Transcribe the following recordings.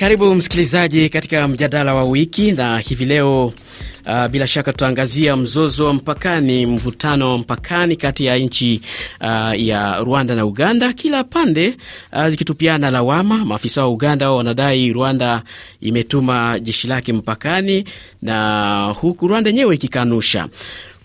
Karibu msikilizaji katika mjadala wa wiki, na hivi leo uh, bila shaka tutaangazia mzozo wa mpakani, mvutano wa mpakani kati ya nchi uh, ya Rwanda na Uganda, kila pande uh, zikitupiana lawama. Maafisa wa Uganda wanadai Rwanda imetuma jeshi lake mpakani, na huku Rwanda yenyewe ikikanusha.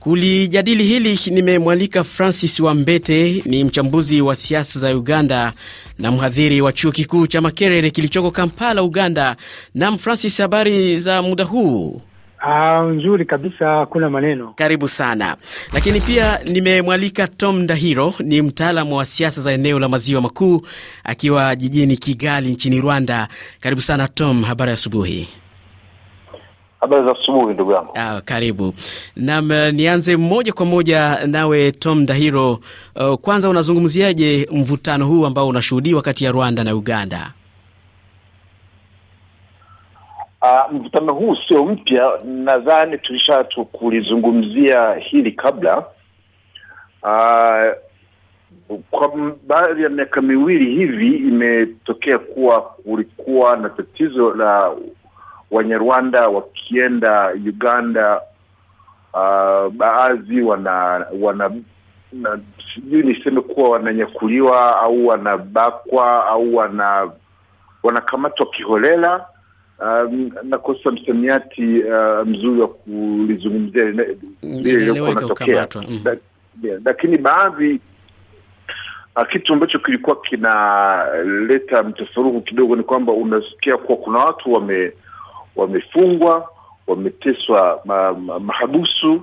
Kulijadili hili nimemwalika Francis Wambete, ni mchambuzi wa siasa za Uganda na mhadhiri wa chuo kikuu cha Makerere kilichoko Kampala, Uganda. Nam Francis, habari za muda huu? Ah, nzuri kabisa, hakuna maneno. Karibu sana. Lakini pia nimemwalika Tom Ndahiro, ni mtaalamu wa siasa za eneo la maziwa makuu akiwa jijini Kigali nchini Rwanda. Karibu sana Tom, habari asubuhi. Habari za asubuhi ndugu yangu. Ah, karibu nam. Nianze moja kwa moja nawe Tom Dahiro. Uh, kwanza unazungumziaje mvutano huu ambao unashuhudiwa kati ya Rwanda na Uganda? Uh, mvutano huu sio mpya, nadhani tulisha kulizungumzia hili kabla. Uh, kwa baadhi ya miaka miwili hivi imetokea kuwa kulikuwa na tatizo la Wanyarwanda wakienda Uganda, uh, baadhi wana wana sijui niseme kuwa wananyakuliwa au wanabakwa au wana wanakamatwa kiholela. Um, nakosa msamiati uh, mzuri wa kulizungumzia lililokuwa natokea, lakini baadhi uh, kitu ambacho kilikuwa kinaleta mtafaruku kidogo ni kwamba unasikia kuwa kuna watu wame wamefungwa wameteswa ma, ma, mahabusu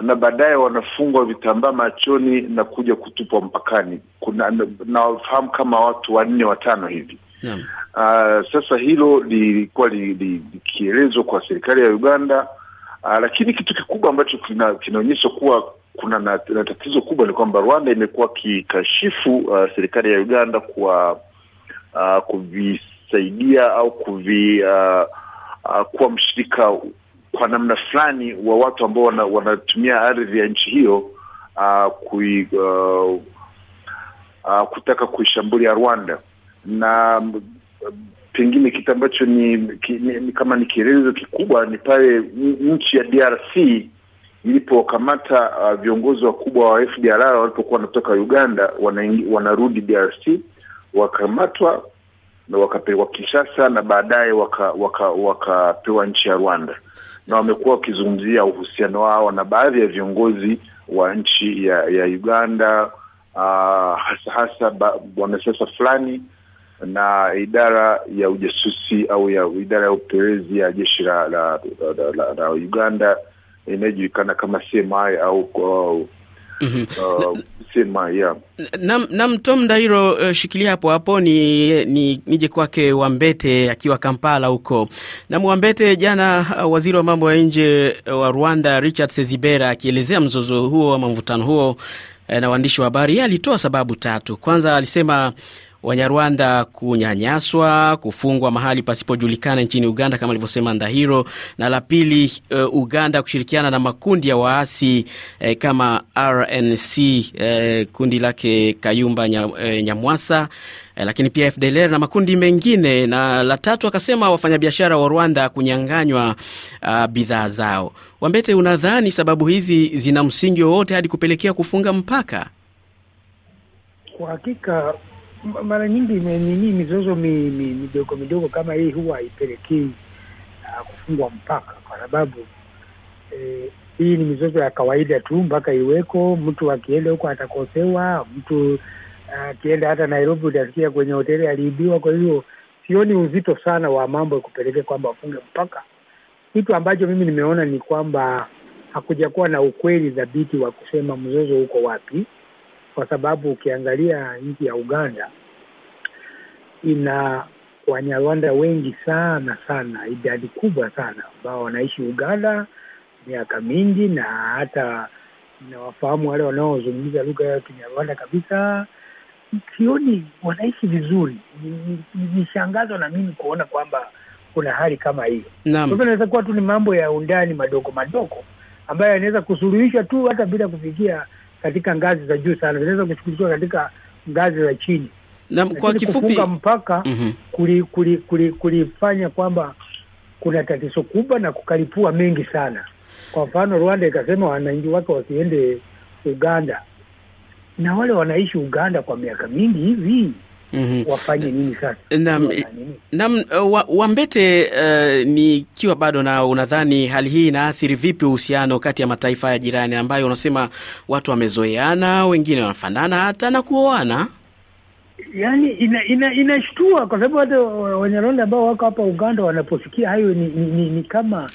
na baadaye wanafungwa vitambaa machoni na kuja kutupwa mpakani. Kuna nawafahamu kama watu wanne watano hivi yeah. Uh, sasa hilo lilikuwa likielezwa kwa serikali ya Uganda uh, lakini kitu kikubwa ambacho kinaonyesha kuwa kuna na, na tatizo kubwa ni kwamba Rwanda imekuwa kikashifu uh, serikali ya Uganda kwa uh, kuvisaidia au kuvi uh, uh, kuwa mshirika kwa namna fulani wa watu ambao wanatumia ardhi ya nchi hiyo uh, kui, uh, uh, kutaka kuishambulia Rwanda. Na pengine kitu ambacho ni, ki, ni, kama ni kielelezo kikubwa ni pale nchi ya DRC ilipokamata uh, viongozi wakubwa wa FDLR walipokuwa wanatoka Uganda wana, wanarudi DRC wakamatwa na wakapelekwa Kinshasa na baadaye wakapewa waka, waka nchi ya Rwanda, na wamekuwa wakizungumzia uhusiano wao na baadhi ya viongozi wa nchi ya, ya Uganda uh, hasa hasa wanasiasa fulani na idara ya ujasusi au ya idara ya upelelezi ya jeshi la, la, la, la, la Uganda inayojulikana kama CMI au uh, Mm -hmm. Uh, sema, ya Nam, nam Tom Ndairo, uh, shikilia hapo hapo ni, ni nije kwake Wambete akiwa Kampala huko. Nam Wambete, jana uh, waziri wa mambo ya nje wa Rwanda Richard Sezibera akielezea mzozo huo ama mvutano huo uh, na waandishi wa habari, yeye alitoa sababu tatu. Kwanza alisema Wanyarwanda kunyanyaswa, kufungwa mahali pasipojulikana nchini Uganda kama alivyosema Ndahiro, na la pili uh, Uganda kushirikiana na makundi ya waasi eh, kama RNC eh, kundi lake Kayumba eh, Nyamwasa eh, lakini pia FDLR na makundi mengine, na la tatu akasema wafanyabiashara wa Rwanda kunyang'anywa uh, bidhaa zao. Wambete, unadhani sababu hizi zina msingi wowote hadi kupelekea kufunga mpaka? Kwa hakika mara nyingi nini mizozo mi, mi, midogo midogo kama hii huwa haipelekei uh, kufungwa mpaka, kwa sababu eh, hii ni mizozo ya kawaida tu mpaka iweko. Mtu akienda huko atakosewa, mtu akienda uh, hata Nairobi utasikia kwenye hoteli aliibiwa. Kwa hiyo sioni uzito sana wa mambo ya kupelekea kwamba wafunge mpaka. Kitu ambacho mimi nimeona ni kwamba hakujakuwa na ukweli dhabiti wa kusema mzozo uko wapi kwa sababu ukiangalia nchi ya Uganda ina Wanyarwanda wengi sana sana, idadi kubwa sana ambao wanaishi Uganda miaka mingi, na hata nawafahamu wale wanaozungumza lugha ya Kinyarwanda kabisa. Sioni wanaishi vizuri. Nishangazwa na mimi kuona kwamba kuna hali kama hiyo. Hivyo inaweza kuwa tu ni mambo ya undani madogo madogo ambayo yanaweza kusuluhishwa tu hata bila kufikia katika ngazi za juu sana, zinaweza kushughulikiwa katika ngazi za chini. Na kwa kifupi kufunga mpaka Mhm. kuli, kuli, kuli, kulifanya kwamba kuna tatizo kubwa na kukalipua mengi sana. Kwa mfano, Rwanda ikasema wananchi wake wasiende Uganda, na wale wanaishi Uganda kwa miaka mingi hivi Mhm. wafanye nini sasa? Naam, naam nini? Wa, Wambete, uh, nikiwa bado na unadhani hali hii inaathiri vipi uhusiano kati ya mataifa ya jirani ambayo unasema watu wamezoeana, wengine wanafanana hata na kuoana? Yaani ina, ina, inashtua kwa sababu hata Wanyarwanda ambao wako hapa Uganda wanaposikia hayo ni, ni, ni, ni kama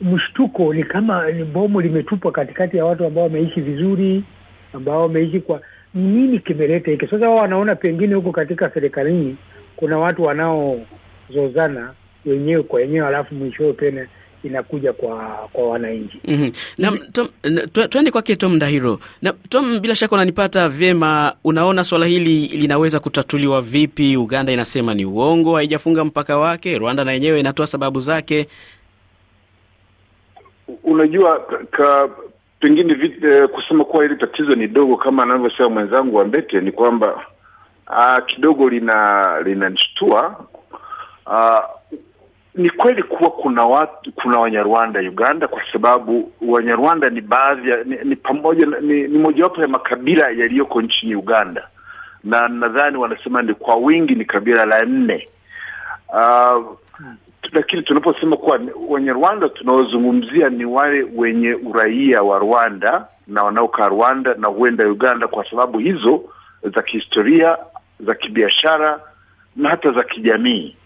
mshtuko, ni kama ni bomu limetupwa katikati ya watu ambao wameishi vizuri, ambao wameishi kwa nini kimeleta hiki sasa. Wao wanaona pengine huko katika serikalini kuna watu wanaozozana wenyewe kwa wenyewe, alafu mwishowe tena inakuja kwa kwa wananchi. mm -hmm. Tuende kwake Tom Ndahiro. Na Tom, bila shaka unanipata vyema. Unaona swala hili linaweza kutatuliwa vipi? Uganda inasema ni uongo, haijafunga mpaka wake. Rwanda na yenyewe inatoa sababu zake. Unajua ka pengine vit, eh, kusema kuwa hili tatizo ni dogo kama anavyosema mwenzangu wa Mbete ni kwamba uh, kidogo lina linanishtua. uh, ni kweli kuwa kuna watu kuna Wanyarwanda Uganda, kwa sababu Wanyarwanda ni baadhi ya ni, ni pamoja ni, ni mojawapo ya makabila yaliyoko nchini Uganda, na nadhani wanasema ni kwa wingi ni kabila la nne. Uh, lakini tunaposema kuwa wenye Rwanda tunaozungumzia ni wale wenye uraia wa Rwanda na wanaokaa Rwanda na huenda Uganda kwa sababu hizo za kihistoria, za kibiashara na hata za kijamii.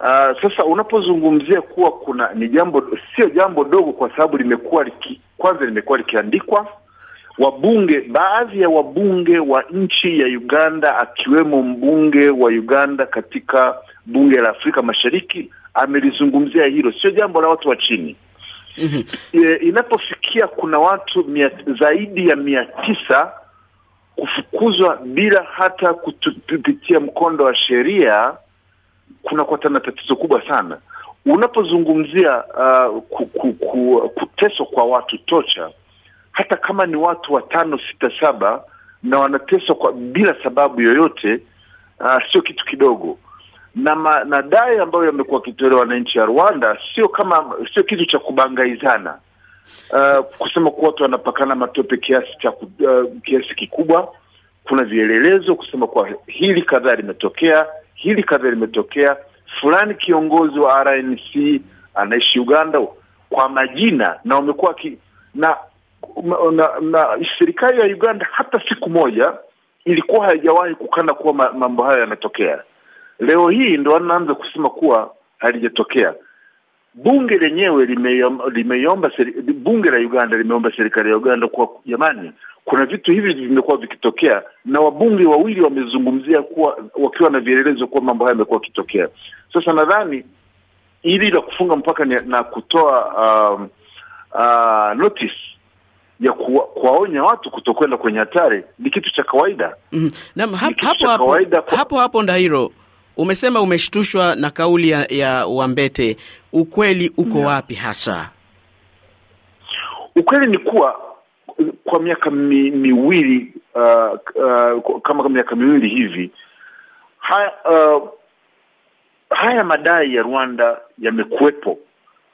Uh, sasa unapozungumzia kuwa kuna ni jambo sio jambo dogo, kwa sababu limekuwa liki, kwanza limekuwa likiandikwa wabunge, baadhi ya wabunge wa nchi ya Uganda akiwemo mbunge wa Uganda katika bunge la Afrika Mashariki amelizungumzia hilo, sio jambo la watu wa chini. Mhm. E, inapofikia kuna watu mia, zaidi ya mia tisa kufukuzwa bila hata kupitia mkondo wa sheria kunakuwa tena tatizo kubwa sana. Unapozungumzia uh, ku, ku, ku, kuteswa kwa watu tocha, hata kama ni watu watano sita saba na wanateswa kwa bila sababu yoyote, uh, sio kitu kidogo na madai ambayo yamekuwa yakitolewa na nchi ya Rwanda sio kama sio kitu cha kubangaizana. Uh, kusema kuwa watu wanapakana matope kiasi cha uh, kiasi kikubwa. Kuna vielelezo kusema kuwa hili kadhaa limetokea, hili kadhaa limetokea, fulani kiongozi wa RNC anaishi Uganda kwa majina na wamekuwa na, na, na serikali ya Uganda hata siku moja ilikuwa haijawahi kukana kuwa mambo hayo yanatokea. Leo hii ndo anaanza kusema kuwa halijatokea. Bunge lenyewe limeiomba seri, bunge la Uganda limeomba serikali ya Uganda kuwa jamani, kuna vitu hivi vimekuwa vikitokea, na wabunge wawili wamezungumzia kuwa wakiwa na vielelezo kuwa mambo haya yamekuwa yakitokea. Sasa nadhani ili la kufunga mpaka ni, na kutoa um, uh, notice ya kuwa, kuwaonya watu kutokwenda kwenye hatari ni kitu cha kawaida. Naam, Ni hap- kitu hapo hapo hapo hapo Ndahiro, umesema umeshtushwa na kauli ya, ya Wambete. Ukweli uko wapi hasa? Ukweli ni kuwa kwa miaka mi, miwili uh, uh, kama miaka miwili hivi haya, uh, haya madai ya Rwanda yamekuwepo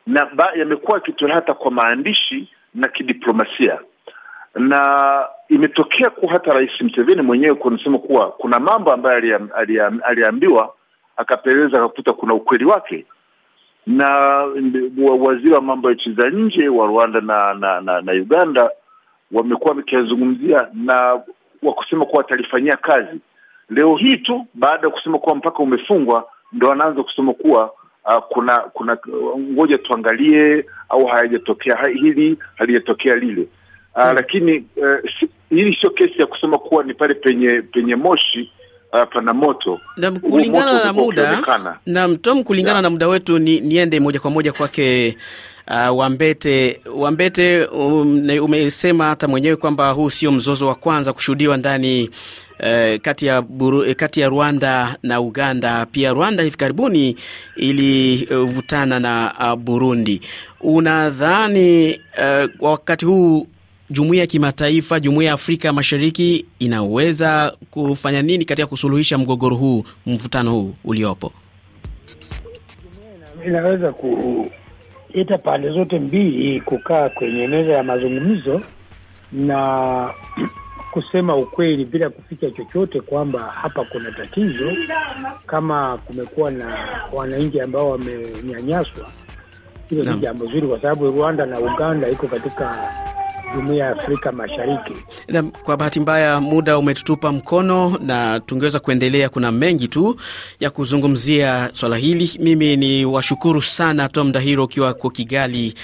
na ba- yamekuwa yakitolewa hata kwa maandishi na kidiplomasia, na imetokea kuwa hata Rais Mseveni mwenyewe kunasema kuwa kuna mambo ambayo aliam- aliam- aliambiwa akapeleleza akakuta kuna ukweli wake na wa- waziri wa mambo ya nchi za nje wa Rwanda na na, na, na Uganda wamekuwa wakiyazungumzia na wakusema kuwa watalifanyia kazi. Leo hii tu baada ya kusema kuwa mpaka umefungwa, ndo wanaanza kusema kuwa uh, kuna kuna ngoja tuangalie, au hayajatokea hili halijatokea lile uh, lakini uh, hili sio kesi ya kusema kuwa ni pale penye penye moshi uh, pana moto Na kulingana na muda ukionekana. na Tom, kulingana yeah, na muda wetu ni, niende moja kwa moja kwake uh, Wambete. Wambete, um, umesema hata mwenyewe kwamba huu sio mzozo wa kwanza kushuhudiwa ndani uh, kati ya Buru, eh, kati ya Rwanda na Uganda. Pia Rwanda hivi karibuni ilivutana uh, na uh, Burundi. Unadhani uh, wakati huu jumuiya ya kimataifa, jumuiya ya Afrika Mashariki inaweza kufanya nini katika kusuluhisha mgogoro huu, mvutano huu uliopo? Inaweza kuita pande zote mbili kukaa kwenye meza ya mazungumzo na kusema ukweli bila kuficha chochote kwamba hapa kuna tatizo, kama kumekuwa na wananchi ambao wamenyanyaswa. Hilo ni jambo zuri, kwa sababu Rwanda na Uganda iko katika jumuiya ya Afrika Mashariki. Na kwa bahati mbaya muda umetutupa mkono, na tungeweza kuendelea. Kuna mengi tu ya kuzungumzia swala hili. Mimi ni washukuru sana Tom Dahiro ukiwa ko Kigali,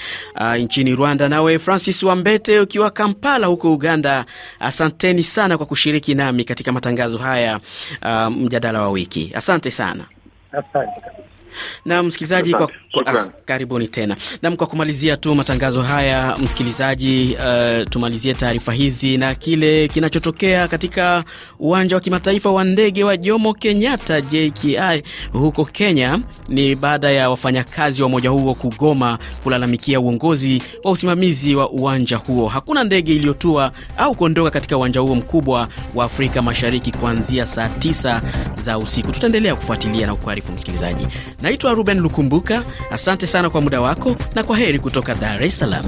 uh, nchini Rwanda, nawe Francis Wambete ukiwa Kampala huko Uganda. Asanteni sana kwa kushiriki nami katika matangazo haya, uh, mjadala wa wiki. Asante sana. Asante na msikilizaji kwa, kwa, as, karibuni tena nam. Kwa kumalizia tu matangazo haya msikilizaji, uh, tumalizie taarifa hizi na kile kinachotokea katika uwanja wa kimataifa wa ndege wa Jomo Kenyatta JKI huko Kenya. Ni baada ya wafanyakazi wa umoja huo kugoma kulalamikia uongozi wa usimamizi wa uwanja huo. Hakuna ndege iliyotua au kuondoka katika uwanja huo mkubwa wa Afrika Mashariki kuanzia saa 9 za usiku. Tutaendelea kufuatilia na kukuarifu msikilizaji. Naitwa Ruben Lukumbuka, asante sana kwa muda wako na kwa heri kutoka Dar es Salaam.